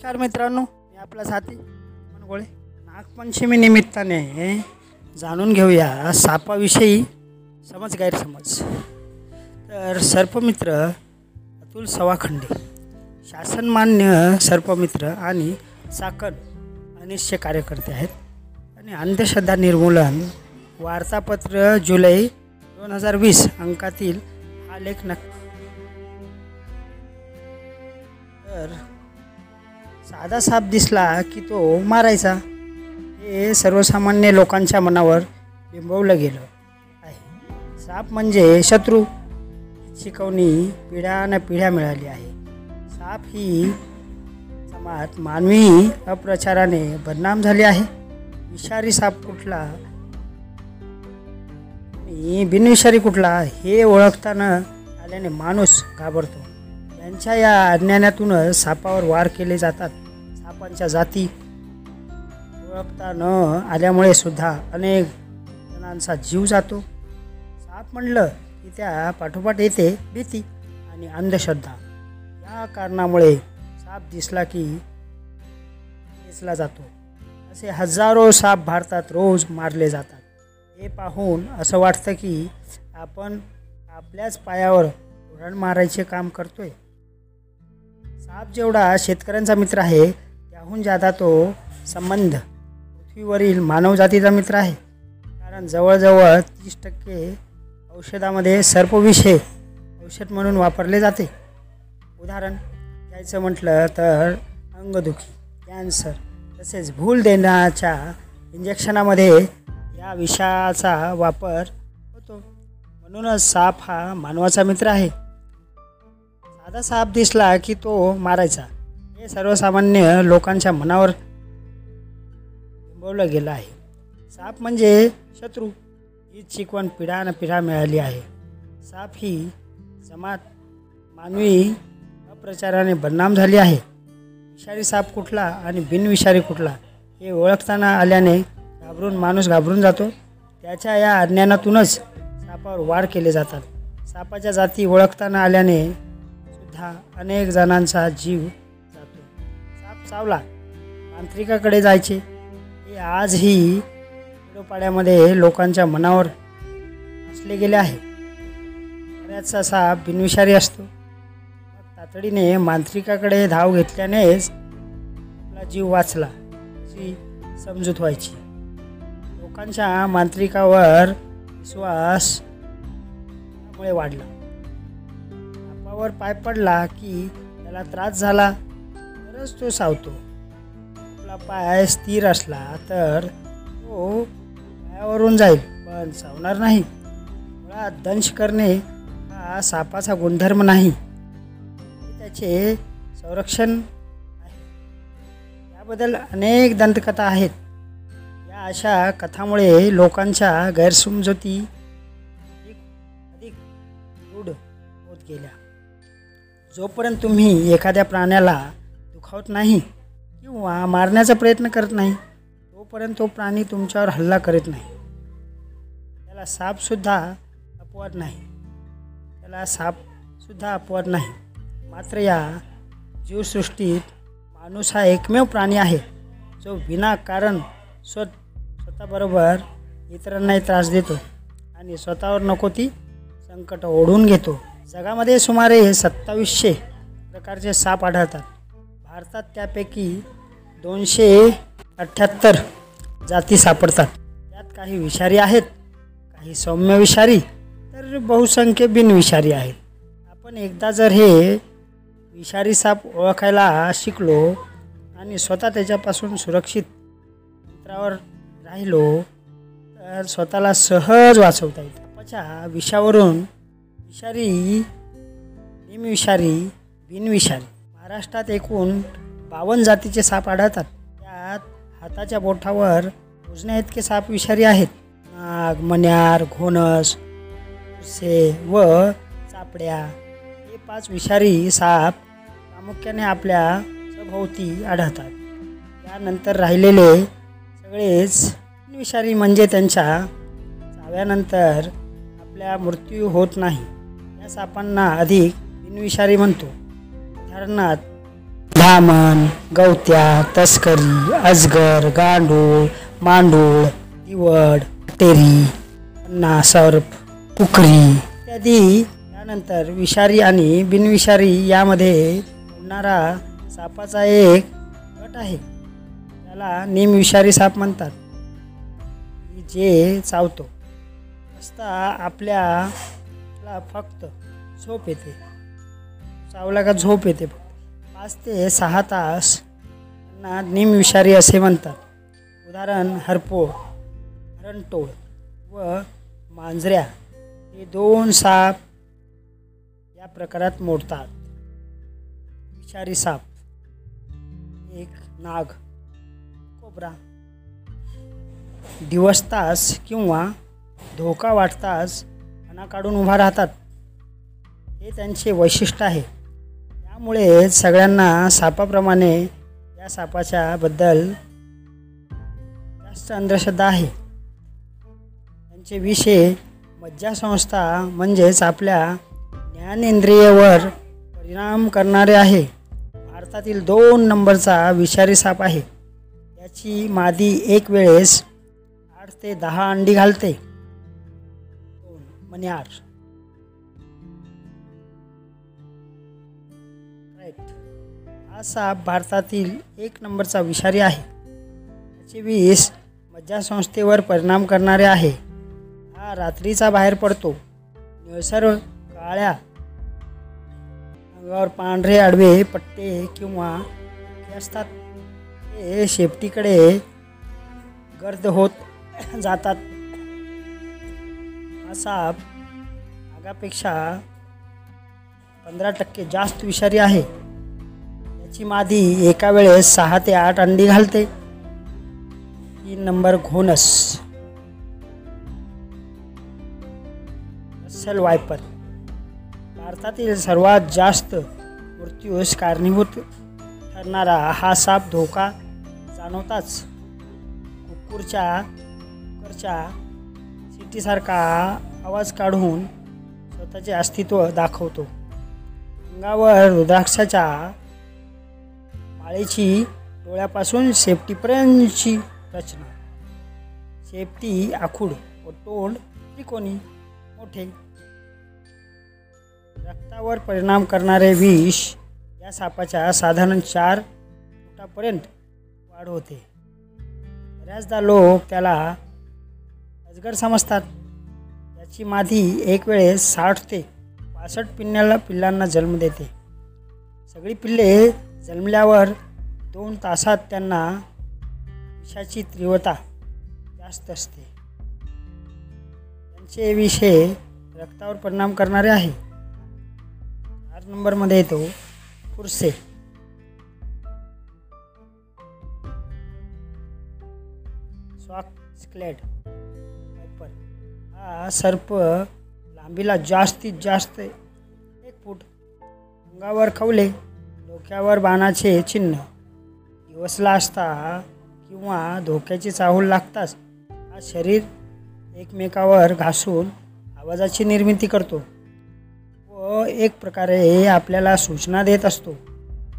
नमस्कार मित्रांनो मी आपला साथी गोळे. नागपंचमी निमित्ताने जाणून घेऊया सापाविषयी समज गैरसमज. तर सर्पमित्र अतुल सवाखंडे शासनमान्य सर्पमित्र आणि चाकण अनिश्चय कार्यकर्ते आहेत. आणि अंधश्रद्धा निर्मूलन वार्तापत्र जुलै दोन हजार वीस अंकातील हा लेख नक्की. तर साधा साप दिसला की तो मारायचा. हे सर्वसामान्य लोकांच्या मनावर बिंबवलं गेलं आहे. साप म्हणजे शत्रू. शिकवणी पिढ्यानं पिढ्या मिळाली आहे. साप ही समाज मानवी अप्रचाराने बदनाम झाली आहे. विषारी साप कुठला? आणि बिनविषारी कुठला हे ओळखताना आल्याने माणूस घाबरतो. त्यांच्या या अज्ञानातूनच सापावर वार केले जातात. सापांच्या जाती ओळखता न आल्यामुळे सुद्धा अनेक जणांचा जीव जातो. साप म्हणलं की त्या पाठोपाठ येते भीती आणि अंधश्रद्धा. या कारणामुळे साप दिसला की दिसला जातो. असे हजारो साप भारतात रोज मारले जातात. हे पाहून असं वाटतं की आपण आपल्याच पायावर उरण मारायचे काम करतोय. साप जेवढा शेतकऱ्यांचा मित्र आहे त्याहून जादा तो संबंध पृथ्वीवरील मानवजातीचा मित्र आहे. कारण जवळजवळ तीस टक्के औषधामध्ये सर्पविषय औषध म्हणून वापरले जाते. उदाहरण द्यायचं म्हटलं तर अंगदुखी कॅन्सर तसेच भूल देण्याच्या इंजेक्शनामध्ये या विषाचा वापर होतो. म्हणूनच साप हा मानवाचा मित्र आहे. साधा साप दिसला की तो मारायचा. हे सर्वसामान्य लोकांच्या मनावर बिंबवलं गेलं आहे. साप म्हणजे शत्रू. हीच शिकवण पिढ्यानं पिढ्या मिळाली आहे. साप ही जमात मानवी अप्रचाराने बदनाम झाली आहे. विषारी साप कुठला आणि बिनविषारी कुठला हे ओळखताना आल्याने घाबरून माणूस घाबरून जातो. त्याच्या या अज्ञानातूनच सापावर वार केले जातात. सापाच्या जाती ओळखताना आल्याने सुद्धा अनेक जणांचा जीव जातो. साप चावला तांत्रिकाकडे जायचे. हे आजही खेडोपाड्यामध्ये लोकांच्या मनावर असले गेले आहे. बऱ्याचसा साप बिनविषारी असतो. तातडीने मांत्रिकाकडे धाव घेतल्यानेच आपला जीव वाचला अशी समजूत व्हायची. लोकांच्या मांत्रिकावर विश्वास त्यामुळे वाढला. पायावर पाय पडला की त्याला त्रास झाला तरच तो सावतो. आपला पाय स्थिर असला तर तो पायावरून जाईल पण सावणार नाही. मुळात दंश करणे हा सापाचा गुणधर्म नाही. त्याचे संरक्षण आहे. याबद्दल अनेक दंतकथा आहेत. या अशा कथामुळे लोकांच्या गैरसमजुती अधिक अधिक रूढ होत गेल्या. जोपर्यंत तुम्ही एखाद्या प्राण्याला दुखावत नाही किंवा मारण्याचा प्रयत्न करत नाही तोपर्यंत तो प्राणी तुमच्यावर हल्ला करत नाही. त्याला सापसुद्धा अपवाद नाही. त्याला सापसुद्धा अपवाद नाही. मात्र या जीवसृष्टीत माणूस हा एकमेव प्राणी आहे जो विनाकारण स्व स्वतःबरोबर इतरांनाही त्रास देतो आणि स्वतःवर नको ती संकट ओढून घेतो. जगामध्ये सुमारे सत्तावीसशे प्रकारचे साप आढळतात. भारतात त्यापैकी दोनशे अठ्ठ्याहत्तर जाती सापडतात. त्यात काही विषारी आहेत काही सौम्य विषारी तर बहुसंख्य बिनविषारी आहेत. आपण एकदा जर हे विषारी साप ओळखायला शिकलो आणि स्वतः त्याच्यापासून सुरक्षित अंतरावर राहिलो तर स्वतःला सहज वाचवता येईल. सापाच्या विषावरून विषारी निमविषारी बिनविषारी. महाराष्ट्रात एकूण बावन्न जातीचे साप आढळतात. त्यात हाताच्या बोटावर मोजण्या इतके साप विषारी आहेत. नाग मण्यार घोणस उसे व चापड्या. हे पाच विषारी साप प्रामुख्याने आपल्या सभोवती आढळतात. त्यानंतर राहिलेले सगळेच विषारी म्हणजे त्यांच्या चाव्यानंतर आपल्या मृत्यू होत नाही. सापांना अधिक बिनविषारी म्हणतो. उदाहरणार्थ धामण गवत्या तस्करी अजगर गांडूळ मांडूळ दिवड टेरी पन्ना सर्प कुकरी इत्यादी त्यानंतर विषारी आणि बिनविषारी यामध्ये उडणारा सापाचा एक गट आहे. त्याला निमविषारी साप म्हणतात. जे चावतो. असता का फक्त झोप येते. चावला का झोप येते फक्त. पाच ते सहा तास त्यांना निमविषारी असे म्हणतात. उदाहरण हरपो हरणटोळ व मांजऱ्या हे दोन साप या प्रकारात मोडतात. विषारी साप एक नाग कोबरा. दिवसतास किंवा धोका वाटताच अना काढून उभा राहतात. हे त्यांचे वैशिष्ट्य आहे. त्यामुळे सगळ्यांना सापाप्रमाणे या सापाच्या बद्दल जास्त अंधश्रद्धा आहे. त्यांचे विषय मज्जासंस्था म्हणजेच आपल्या ज्ञानेंद्रियेवर परिणाम करणारे आहे. भारतातील दोन नंबरचा विषारी साप आहे. याची मादी एक वेळेस आठ ते दहा अंडी घालते. मन्यार। राईट हा साप भारतातील एक नंबरचा विषारी आहे. त्याचे विष मज्जासंस्थेवर परिणाम करणारे आहे. हा रात्रीचा बाहेर पडतो. निळसर काळ्या अंगावर पांढरे आडवे पट्टे किंवा असतात. ते शेपटीकडे गर्द होत जातात. हा साप नागापेक्षा पंधरा टक्के जास्त विषारी आहे. याची मादी एका वेळेस सहा ते आठ अंडी घालते. तीन नंबर घोनस. अस्सल वायपर. भारतातील सर्वात जास्त मृत्यूस कारणीभूत ठरणारा हा साप धोका जाणवताच. कुक्कुरच्या कुकरच्या हत्तीसारखा आवाज काढून स्वतःचे अस्तित्व दाखवतो. अंगावर रुद्राक्षाच्या माळेची डोळ्यापासून शेपटीपर्यंतची रचना. शेपटी आखूड व तोंड त्रिकोणी मोठे. रक्तावर परिणाम करणारे विष या सापाच्या साधारण चार फुटापर्यंत वाढ होते. बऱ्याचदा लोक त्याला अजगर समजतात. याची मादी एक वेळेस साठ ते पासष्ट पिल्ल्याला पिल्लांना जन्म देते. सगळी पिल्ले जन्मल्यावर दोन तासात त्यांना विषाची तीव्रता जास्त असते. त्यांचे विषय रक्तावर परिणाम करणारे आहे. चार नंबरमध्ये येतो पुरसे. स्क्लेड स्क्लेट. हा सर्प लांबीला जास्तीत जास्त एक फूट अंगावर खवले डोक्यावर बाणाचे चिन्ह. दिवसला असता किंवा धोक्याची चाहूल लागताच हा शरीर एकमेकावर घासून आवाजाची निर्मिती करतो व एक प्रकारे आपल्याला सूचना देत असतो.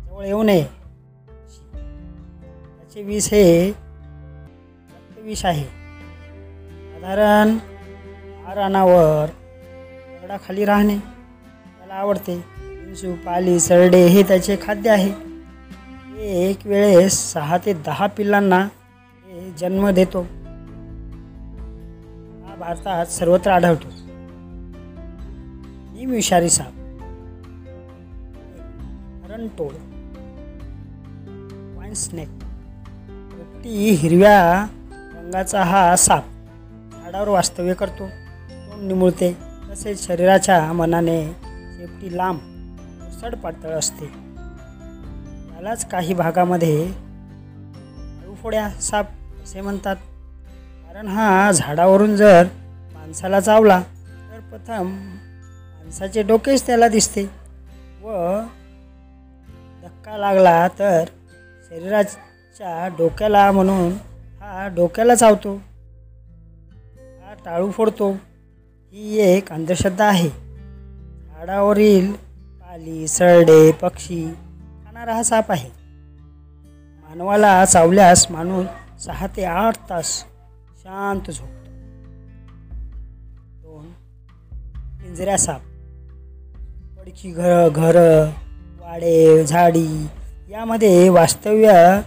जवळ येऊ नये. त्याचे विष हे विष आहे. साधारण रानावर दगडाखाली राहणे त्याला आवडते. विंचू पाली सरडे हे त्याचे खाद्य आहे. ते एक वेळेस सहा ते दहा पिल्लांना हे जन्म देतो. हा भारतात सर्वत्र आढळतो. निमविषारी साप. हरणटोळ वाईन स्नेक पोपटी हिरव्या रंगाचा हा साप झाडावर वास्तव्य करतो. निमुळते. तसेच शरीराच्या मनाने शेपटी लांब सड पातळ असते. यालाच काही भागामध्ये अळूफोड्या साप असे म्हणतात. कारण हा झाडावरून जर माणसाला चावला तर प्रथम माणसाचे डोकेच त्याला दिसते व धक्का लागला तर शरीराच्या डोक्याला म्हणून हा डोक्याला चावतो. हा टाळू फोडतो. ही एक अंधश्रद्धा आहे. झाडावरील पाली सरडे पक्षी खाणारा हा साप आहे. मानवाला चावल्यास माणूस सहा ते आठ तास शांत झोपतो. दोन पिंजऱ्या साप. पडकी घर घरं वाडे झाडी यामध्ये वास्तव्य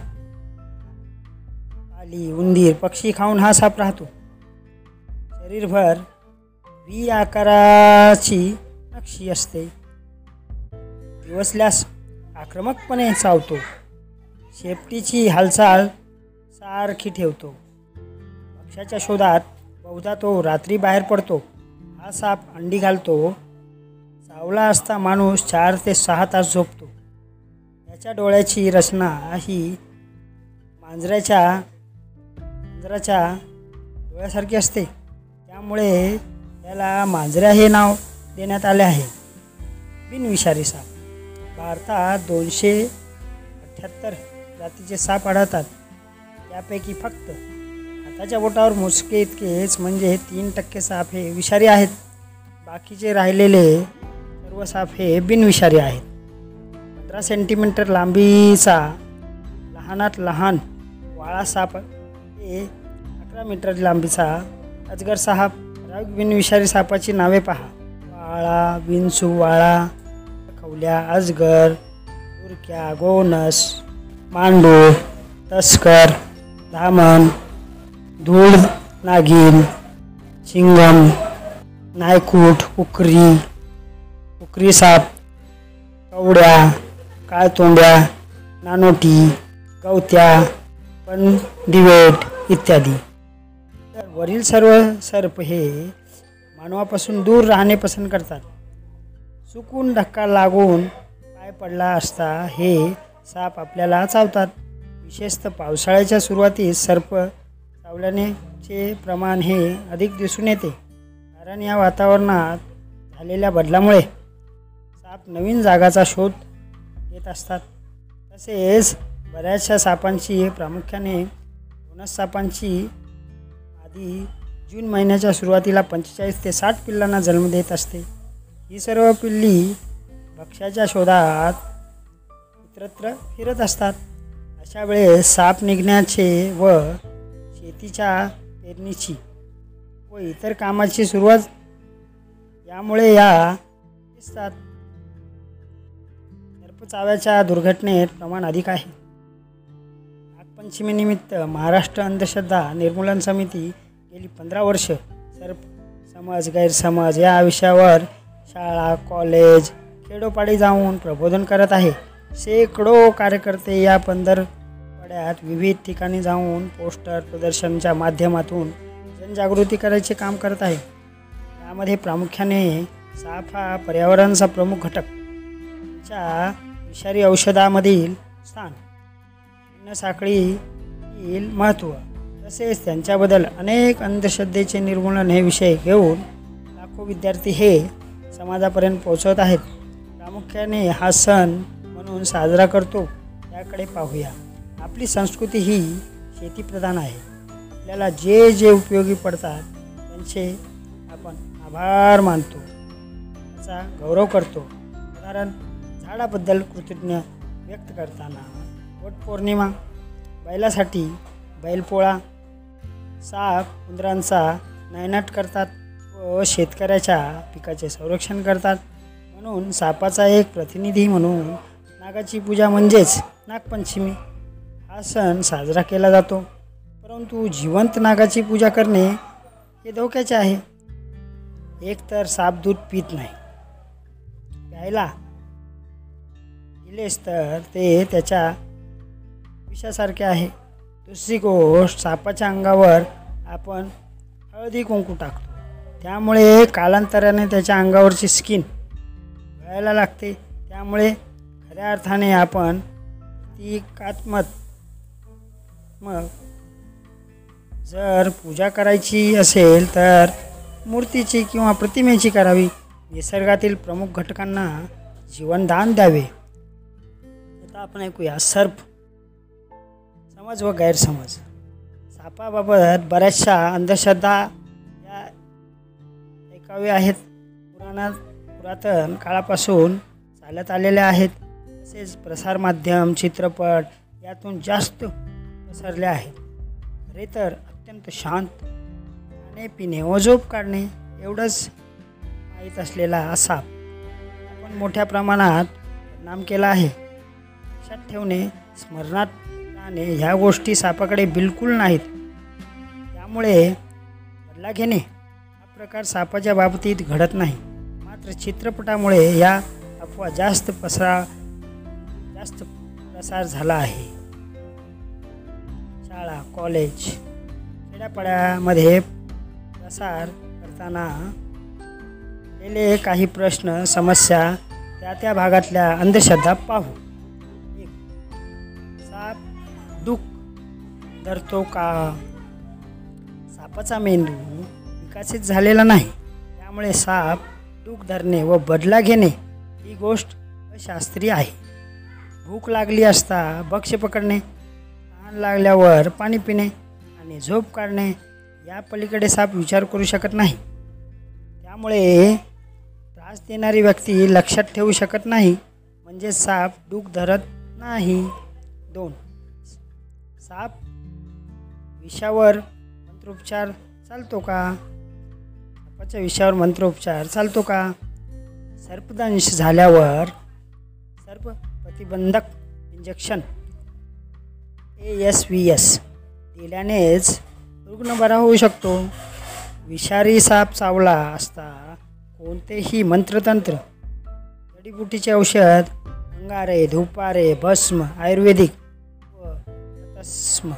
पाली उंदीर पक्षी खाऊन हा साप राहतो. शरीरभर व्ही आकाराची नक्षी असते. दिवसल्यास आक्रमकपणे चावतो. शेपटीची हालचाल सारखी ठेवतो. पक्षाच्या शोधात बहुधा तो रात्री बाहेर पडतो. हा साप अंडी घालतो. चावला असता माणूस चार ते सहा तास झोपतो. याच्या डोळ्याची रचना ही मांजराच्या मांजराच्या डोळ्यासारखी असते. त्यामुळे त्याला मांजऱ्या हे नाव देण्यात आले आहे. बिनविषारी साप. भारतात दोनशे अठ्ठ्याहत्तर जातीचे साप आढळतात. त्यापैकी फक्त हाताच्या बोटावर मोजके इतकेच म्हणजे तीन टक्के साप हे विषारी आहेत. बाकीचे राहिलेले सर्व साप हे बिनविषारी आहेत. पंधरा सेंटीमीटर लांबीचा लहानात लहान वाळा साप हे अकरा मीटर लांबीचा अजगर साप. ठराविक बिनविषारी सापाची नावे पहा. वाळा विंचू वाळा खवल्या अजगर तुरक्या गोनस मांडूळ तस्कर धामण धूळ नागिन चिंगम नायकूट उकरी उकरी साप कवड्या काळतोंड्या नानोटी गवत्या पण दिवेट इत्यादी. वरील सर्व सर्प हे मानवापासून दूर राहणे पसंत करतात. चुकून धक्का लागून पाय पडला असता हे साप आपल्याला चावतात. विशेषतः पावसाळ्याच्या सुरुवातीस सर्प चावल्यानेचे प्रमाण हे अधिक दिसून येते. कारण या वातावरणात झालेल्या बदलामुळे साप नवीन जागाचा शोध घेत असतात. तसेच बऱ्याचशा सापांची प्रामुख्याने बोनस सापांची ती जून महिन्याच्या सुरुवातीला पंचेचाळीस ते साठ पिल्लांना जन्म देत असते. ही सर्व पिल्ली भक्ष्याच्या शोधात इतरत्र फिरत असतात. अशा वेळेस साप निघण्याचे व शेतीच्या पेरणीची व इतर कामाची सुरुवात यामुळे या दिसतात. सर्पचाव्याच्या दुर्घटनेत प्रमाण अधिक आहे. नागपंचमीनिमित्त महाराष्ट्र अंधश्रद्धा निर्मूलन समिती गेली पंधरा वर्ष. सर्प समाज गैरसमाज या विषयावर शाळा कॉलेज खेडोपाडी जाऊन प्रबोधन करत आहे. शेकडो कार्यकर्ते या पंधरवड्यात विविध ठिकाणी जाऊन पोस्टर प्रदर्शनच्या माध्यमातून जनजागृती करायचे काम करत आहे. यामध्ये प्रामुख्याने साफ हा पर्यावरणाचा प्रमुख घटक च्या विषारी औषधामधील स्थान साखळीतील महत्त्व तसेच त्यांच्याबद्दल अनेक अंधश्रद्धेचे निर्मूलन हे विषय घेऊन लाखो विद्यार्थी हे समाजापर्यंत पोहोचवत आहेत. प्रामुख्याने हा सण म्हणून साजरा करतो त्याकडे पाहूया. आपली संस्कृती ही शेतीप्रधान आहे. आपल्याला जे जे उपयोगी पडतात त्यांचे आपण आभार मानतो. त्याचा गौरव करतो. उदाहरण झाडाबद्दल कृतज्ञ व्यक्त करताना वटपौर्णिमा बैलासाठी बैलपोळा साप उंदरांचा नायनाट करतात व शेतकऱ्याच्या पिकाचे संरक्षण करतात. म्हणून सापाचा एक प्रतिनिधी म्हणून नागाची पूजा म्हणजेच नागपंचमी. हा सण साजरा केला जातो. परंतु जिवंत नागाची पूजा करणे हे धोक्याचे आहे. एक तर साप दूध पित नाही. प्यायला दिलेस तर ते त्याच्या विषासारखे आहे. दुसरी गोष्ट सापाच्या अंगावर आपण हळदी कुंकू टाकतो. त्यामुळे कालांतराने त्याच्या अंगावरची स्किन गळायला लागते. त्यामुळे खऱ्या अर्थाने आपण ती कात्मत मग जर पूजा करायची असेल तर मूर्तीची किंवा प्रतिमेची करावी. निसर्गातील प्रमुख घटकांना जीवनदान द्यावे. आता आपण ऐकूया सर्प. समज व गैरसमज. सापाबाबत बऱ्याचशा अंधश्रद्धा या ऐकाव्या आहेत. पुराणात पुरातन काळापासून चालत आलेल्या आहेत. तसेच प्रसारमाध्यम चित्रपट यातून जास्त पसरले आहेत. खरे तर अत्यंत शांत खाणे पिणे व झोप काढणे एवढंच माहीत असलेला असा आपण मोठ्या प्रमाणात परिणाम केला आहे. लक्षात ठेवणे स्मरणात आणि ह्या गोष्टी सापाकडे बिलकुल नाहीत. त्यामुळे बदला घेणे हा प्रकार सापाच्या बाबतीत घडत नाही. मात्र चित्रपटामुळे या अफवा जास्त पसरा जास्त प्रसार झाला आहे. शाळा कॉलेज खेड्यापाड्यामध्ये प्रसार करताना गेले काही प्रश्न समस्या त्या त्या भागातल्या अंधश्रद्धा पाहू. धरतो का? सापाचा मेंदू विकसित झालेला नाही. त्यामुळे साप दुःख धरणे व बदला घेणे ही गोष्ट अशास्त्रीय आहे. भूक लागली असता भक्ष पकडणे तहान लागल्यावर पाणी पिणे आणि झोप काढणे या पलीकडे साप विचार करू शकत नाही. त्यामुळे त्रास देणारी व्यक्ती लक्षात ठेवू शकत नाही. म्हणजे साप दुःख धरत नाही. दोन साप विषावर मंत्रोपचार चालतो का? सापाच्या विषयावर मंत्रोपचार चालतो का? सर्पदंश झाल्यावर सर्प प्रतिबंधक injection A S V S दिल्यानेच रुग्ण बरा होऊ शकतो. विषारी साप चावला असता कोणतेही मंत्रतंत्र जडीबुटीचे औषध अंगारे धुपारे भस्म आयुर्वेदिक व तस्म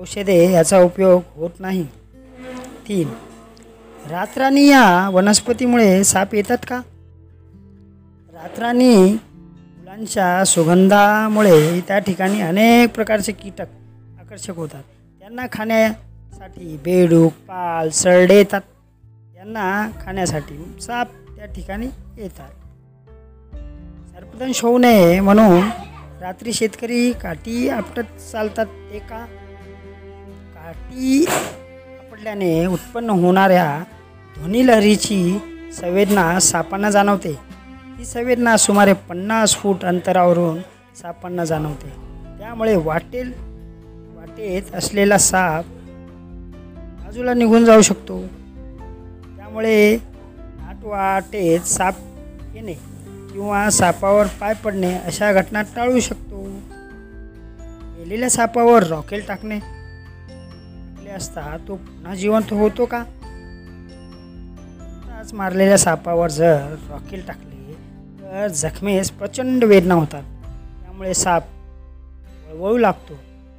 औषधे याचा उपयोग होत नाही. तीन रातराणी या वनस्पतीमुळे साप येतात का? रातराणी फुलांच्या सुगंधामुळे त्या ठिकाणी अनेक प्रकारचे कीटक आकर्षक होतात. त्यांना खाण्यासाठी बेडूक पाल सरडे येतात. त्यांना खाण्यासाठी साप त्या ठिकाणी येतात. सर्पदंश होऊ नये म्हणून रात्री शेतकरी काठी आपटत चालतात ते का? ती पडल्याने उत्पन्न होणाऱ्या ध्वनिलहरीची संवेदना सापांना जाणवते. ही संवेदना सुमारे पन्नास फूट अंतरावरून सापांना जाणवते. त्यामुळे वाटेल वाटेत असलेला साप बाजूला निघून जाऊ शकतो. त्यामुळे वाटेत साप येणे किंवा सापावर पाय पडणे अशा घटना टाळू शकतो. गेलेल्या सापावर रॉकेल टाकणे मारले असता तो पुन्हा जिवंत होतो का? आज मारलेल्या सापावर जर रॉकेल टाकले तर जखमेस प्रचंड वेदना होतात. त्यामुळे साप वळवळू लागतो.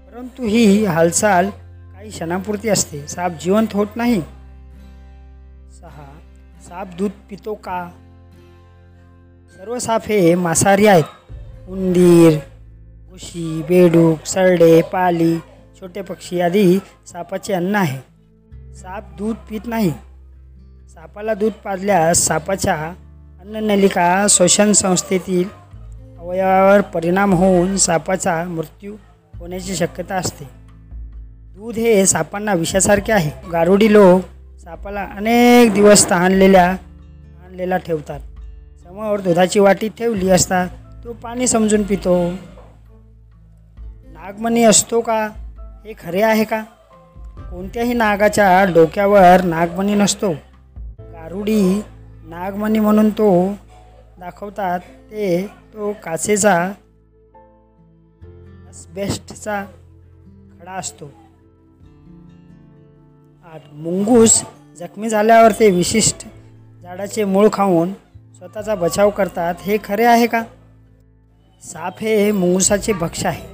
परंतु ही हालचाल काही क्षणापुरती असते. साप जिवंत होत नाही. सहा साप दूध पितो का? सर्व साप हे मांसाहारी आहेत. उंदीर उशी बेडूक सरडे पाली छोटे पक्षी आदी सापाचे अन्न आहे. साप दूध पित नाही. सापाला दूध पाजल्यास सापाच्या अन्ननलिका श्वसन संस्थेतील अवयवावर परिणाम होऊन सापाचा मृत्यू होण्याची शक्यता असते. दूध हे सापांना विषासारखे आहे. गारुडी लोक सापाला अनेक दिवस तहानलेल्या तहानलेला ठेवतात. समोर दुधाची वाटी ठेवली असता तो पाणी समजून पितो. नागमणी असतो का? हे खरे आहे का? कोणत्याही नागाच्या डोक्यावर नागमणी नसतो. गारुडी नागमणी म्हणून तो दाखवतात ते तो काचेचा बेस्टचा खडा असतो. आठ मुंगूस जखमी झाल्यावर ते विशिष्ट झाडाचे मूळ खाऊन स्वतःचा बचाव करतात हे खरे आहे का? साप हे मुंगुसाचे भक्ष आहे.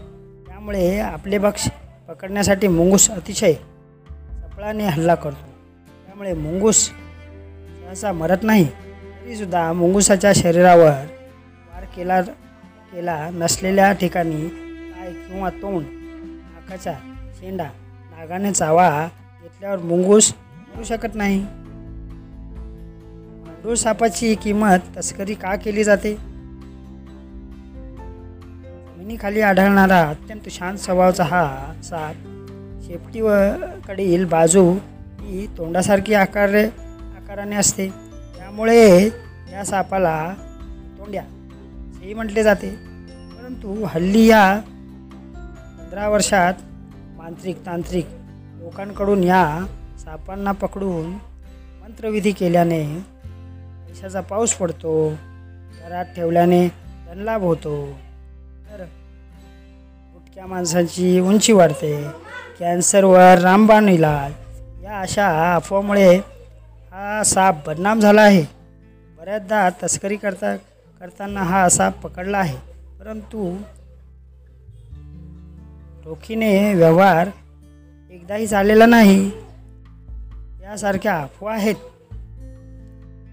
त्यामुळे आपले भक्ष पकडण्यासाठी मुंगूस अतिशय चपळाने हल्ला करतो. त्यामुळे मुंगूस सहसा मरत नाही तरीसुद्धा मुंगुसाच्या शरीरावर वार केला केला नसलेल्या ठिकाणी पाय किंवा तोंड नाकाचा शेंडा नागाने चावा घेतल्यावर मुंगूस मरू शकत नाही. मांडूळ सापाची किंमत तस्करी का केली जाते? जमिनीखाली आढळणारा अत्यंत शांत स्वभावाचा हा साप. शेपटी कडील बाजू ही तोंडासारखी आकार आकाराने असते. त्यामुळे या सापाला तोंड्या असेही म्हटले जाते. परंतु हल्ली या पंधरा वर्षात मांत्रिक तांत्रिक लोकांकडून या सापांना पकडून मंत्रविधी केल्याने पैशाचा पाऊस पडतो. घरात ठेवल्याने धनलाभ होतो. बुटक्या माणसांची उंची वाढते. कॅन्सरवर रामबाण इलाज. या अशा अफवामुळे हा साप बदनाम झाला आहे. बऱ्याचदा तस्करी करता करताना हा साप पकडला आहे. परंतु रोखीने व्यवहार एकदाही झालेला नाही. यासारख्या अफवा आहेत.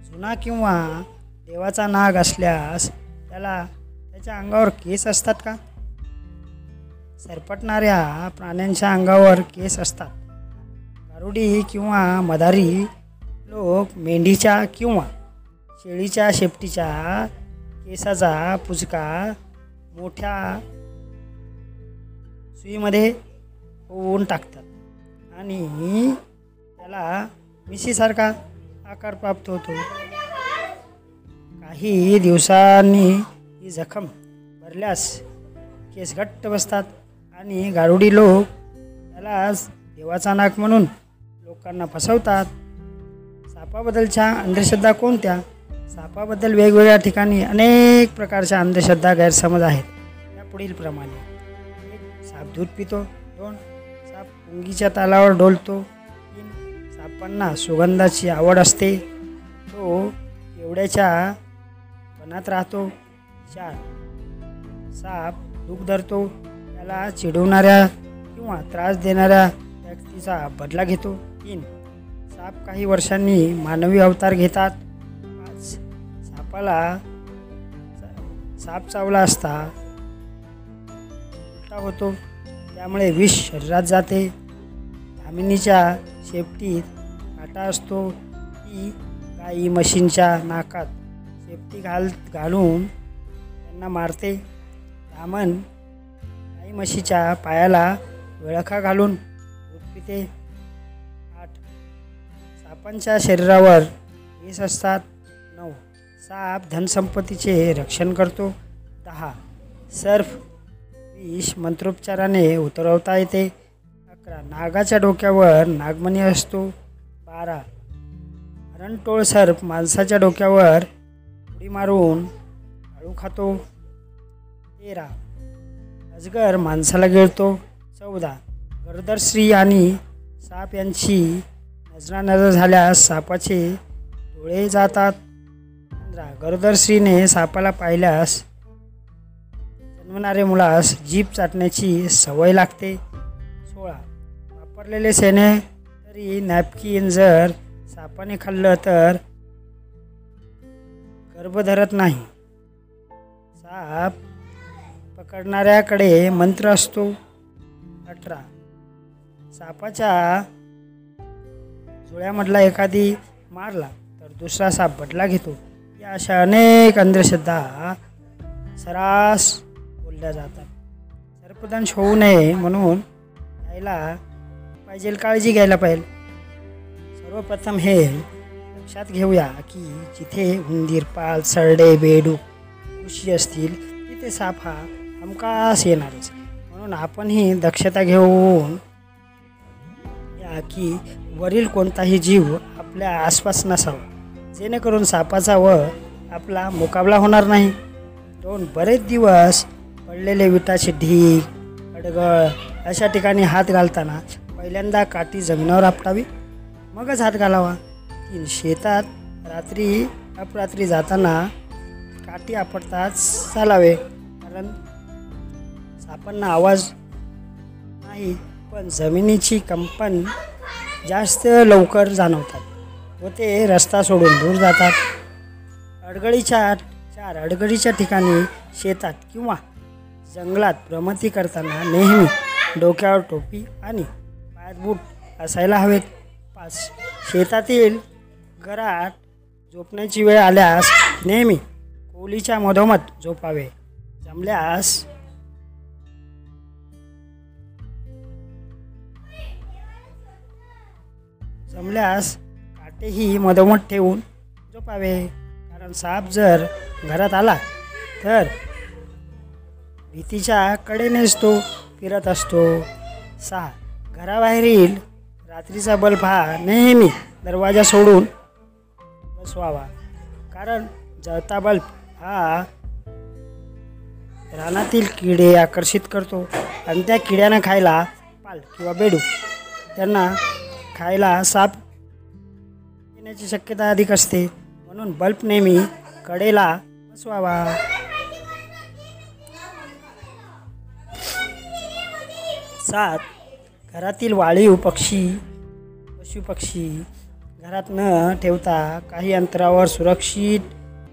जुना किंवा देवाचा नाग असल्यास त्याला त्याच्या अंगावर केस असतात का? सरपटणाऱ्या प्राण्यांच्या अंगावर केस असतात. गारुडी किंवा मदारी लोक मेंढीच्या किंवा शेळीच्या शेपटीच्या केसाचा पुचका मोठ्या सुईमध्ये होऊन टाकतात आणि त्याला मिशीसारखा आकार प्राप्त होतो. काही दिवसांनी ही जखम भरल्यास केस घट्ट बसतात. आणि गारुडी लोक त्याला देवाचा नाक म्हणून लोकांना फसवतात. सापाबद्दलच्या अंधश्रद्धा कोणत्या? सापाबद्दल वेगवेगळ्या ठिकाणी अनेक प्रकारच्या अंधश्रद्धा गैरसमज आहेत. या पुढील प्रमाणे. एक साप दूध पितो दोन साप पुंगीच्या तालावर डोलतो तीन सापांना सुगंधाची आवड असते. तो एवढ्याच्या वनात राहतो चार साप दुःख धरतो त्याला चिडवणाऱ्या किंवा त्रास देणाऱ्या व्यक्तीचा बदला घेतो. तीन साप काही वर्षांनी मानवी अवतार घेतात. पाच सापाला सा- साप चावला असता उलटा होतो. त्यामुळे विष शरीरात जाते. धामिनीच्या शेपटीत काटा असतो. ती गाई म्हशींच्या नाकात शेपटी घाल घालून त्यांना मारते. धामण गाई म्हशीच्या पायाला विळखा घालून दूध पिते. आठ. सापांच्या शरीरावर विष असतात. नऊ. साप धनसंपत्तीचे रक्षण करतो. दहा. सर्फ विष मंत्रोपचाराने उतरवता येते. अकरा. नागाच्या डोक्यावर नागमणी असतो. बारा. हरणटोळ सर्प माणसाच्या डोक्यावर उडी मारून आळू खातो. तेरा. अजगर माणसाला गिळतो. चौदा. गरोदर स्त्री आणि साप यांची नजरानजर झाल्यास सापाचे डोळे जातात. पंधरा. गरोदर स्त्रीने सापाला पाहिल्यास जन्मणारे मुलास जीभ चाटण्याची सवय लागते. सोळा. वापरलेले सेने तरी नॅपकिन जर सापाने खाल्लं तर गर्भ धरत नाही. साप पकडणाऱ्याकडे मंत्र असतो. अठरा. सापाच्या जुळ्यामधला एखादी मारला, तर दुसरा साप बदला घेतो. या अशा अनेक अंधश्रद्धा सरास बोलल्या जातात. सर्पदंश होऊ नये म्हणून घ्यायला सर्वप्रथम हे लक्षात घेऊया की जिथे उंदीर, पाल, सरडे बेडूक उशी तिथे साप हा हमकास येणारच म्हणून आपणही दक्षता घेऊन या की वरील कोणताही जीव आपल्या आसपास नसावा. जेणेकरून सापाचा व आपला मुकाबला होणार नाही. दोन बरेच दिवस पडलेले विटाचे ढीग अडगळ अशा ठिकाणी हात घालताना पहिल्यांदा काठी जमिनीवर आपटावी. मगच हात घालावा. तीन शेतात रात्री अपरात्री जाताना काठी आपटताच चालावे. कारण आपण आवाज नाही पण जमिनीची कंपन जास्त लवकर जाणवतात व ते रस्ता सोडून दूर जातात. अडगळीच्या चार अडगळीच्या ठिकाणी शेतात किंवा जंगलात भ्रमती करताना नेहमी डोक्यावर टोपी आणि पायात बूट असायला हवेत. पाच शेतातील घरात झोपण्याची वेळ आल्यास नेहमी कोलीच्या मधोमध झोपावे. जमल्यास जमल्यास काटेही मधोमध ठेवून झोपावे. कारण साप जर घरात आला तर भीतीच्या कडेनेच तो फिरत असतो. सहा घराबाहेरील रात्रीचा बल्ब हा नेहमी दरवाजा सोडून बसवावा. कारण जळता बल्ब हा रानातील किडे आकर्षित करतो आणि त्या किड्यांना खायला पाल किंवा बेडू. त्यांना खायला साप येण्याची शक्यता अधिक असते. म्हणून बल्ब नेहमी कडेला बसवावा. सात घरातील वाळीव पक्षी पशुपक्षी घरात न ठेवता काही अंतरावर सुरक्षित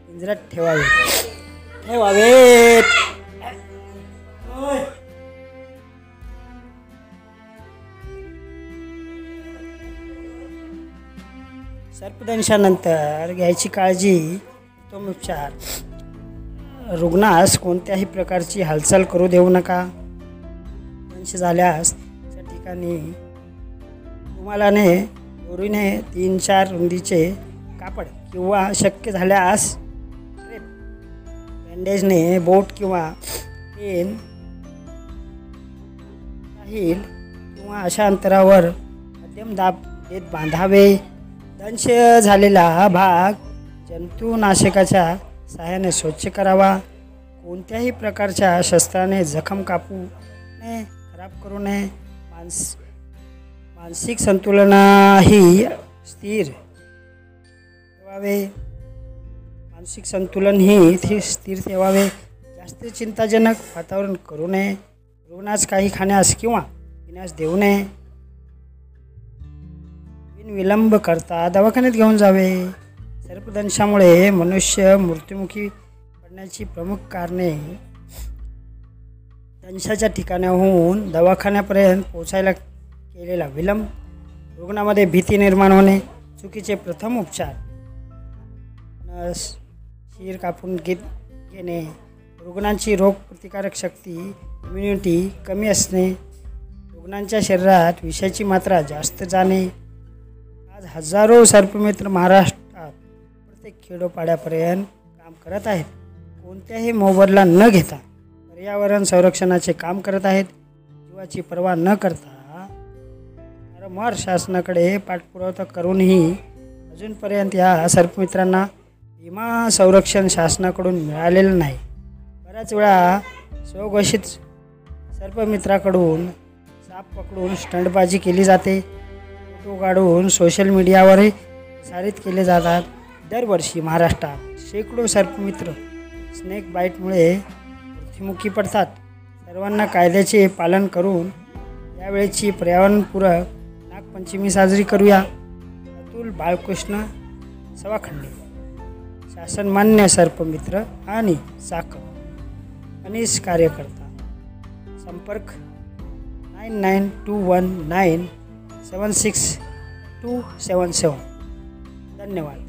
पिंजऱ्यात ठेवावे. ठेवावेत. सर्पदंशानंतर घ्यायची काळजी उत्तम उपचार रुग्णास कोणत्याही प्रकारची हालचाल करू देऊ नका. दंश झाल्यास त्या ठिकाणी रुमालाने दोरीने तीन चार रुंदीचे कापड किंवा शक्य झाल्यास बँडेजने बोट किंवा पेन राहील किंवा अशा अंतरावर मध्यम दाब देत बांधावे. दंश झालेला भाग जंतुनाशकाच्या सहाय्याने स्वच्छ करावा. कोणत्याही प्रकारच्या शस्त्राने जखम कापू नये खराब करू नये. मानस मानसिक संतुलनही स्थिर ठेवावे. मानसिक संतुलनही थि- स्थिर ठेवावे. जास्त चिंताजनक वातावरण करू नये. रुग्णास काही खाण्यास किंवा पिण्यास देऊ नये. विलंब करता दवाखान्यात घेऊन जावे. सर्पदंशामुळे मनुष्य मृत्युमुखी पडण्याची प्रमुख कारणे दंशाच्या ठिकाणाहून दवाखान्यापर्यंत पोचायला केलेला विलंब रुग्णामध्ये भीती निर्माण होणे चुकीचे प्रथम उपचार नस शिर कापून घेत घेणे रुग्णांची रोगप्रतिकारक शक्ती इम्युनिटी कमी असणे रुग्णांच्या शरीरात विषाची मात्रा जास्त जाणे आज हजारो सर्पमित्र महाराष्ट्रात प्रत्येक खेडोपाड्यापर्यंत काम करत आहेत. कोणत्याही मोबदला न घेता पर्यावरण संरक्षणाचे काम करत आहेत. जीवाची पर्वा न करता वारंवार शासनाकडे पाठपुरावा करूनही अजूनपर्यंत या सर्पमित्रांना विमा संरक्षण शासनाकडून मिळालेलं नाही. बऱ्याच वेळा स्वघोषित सर्पमित्राकडून साप पकडून स्टंटबाजी केली जाते. फोटो काढून सोशल मीडियावरही प्रसारित केले जातात. दरवर्षी महाराष्ट्रात शेकडो सर्पमित्र स्नेक बाईटमुळे मृत्युमुखी पडतात. सर्वांना कायद्याचे पालन करून यावेळेची पर्यावरणपूरक नागपंचमी साजरी करूया. अतुल बाळकृष्ण सवाखंडे. शासनमान्य सर्पमित्र आणि साखर. अनिश कार्यकर्ता. संपर्क nine nine two one nine सेवन सिक्स टू सेवन सेवन धन्यवाद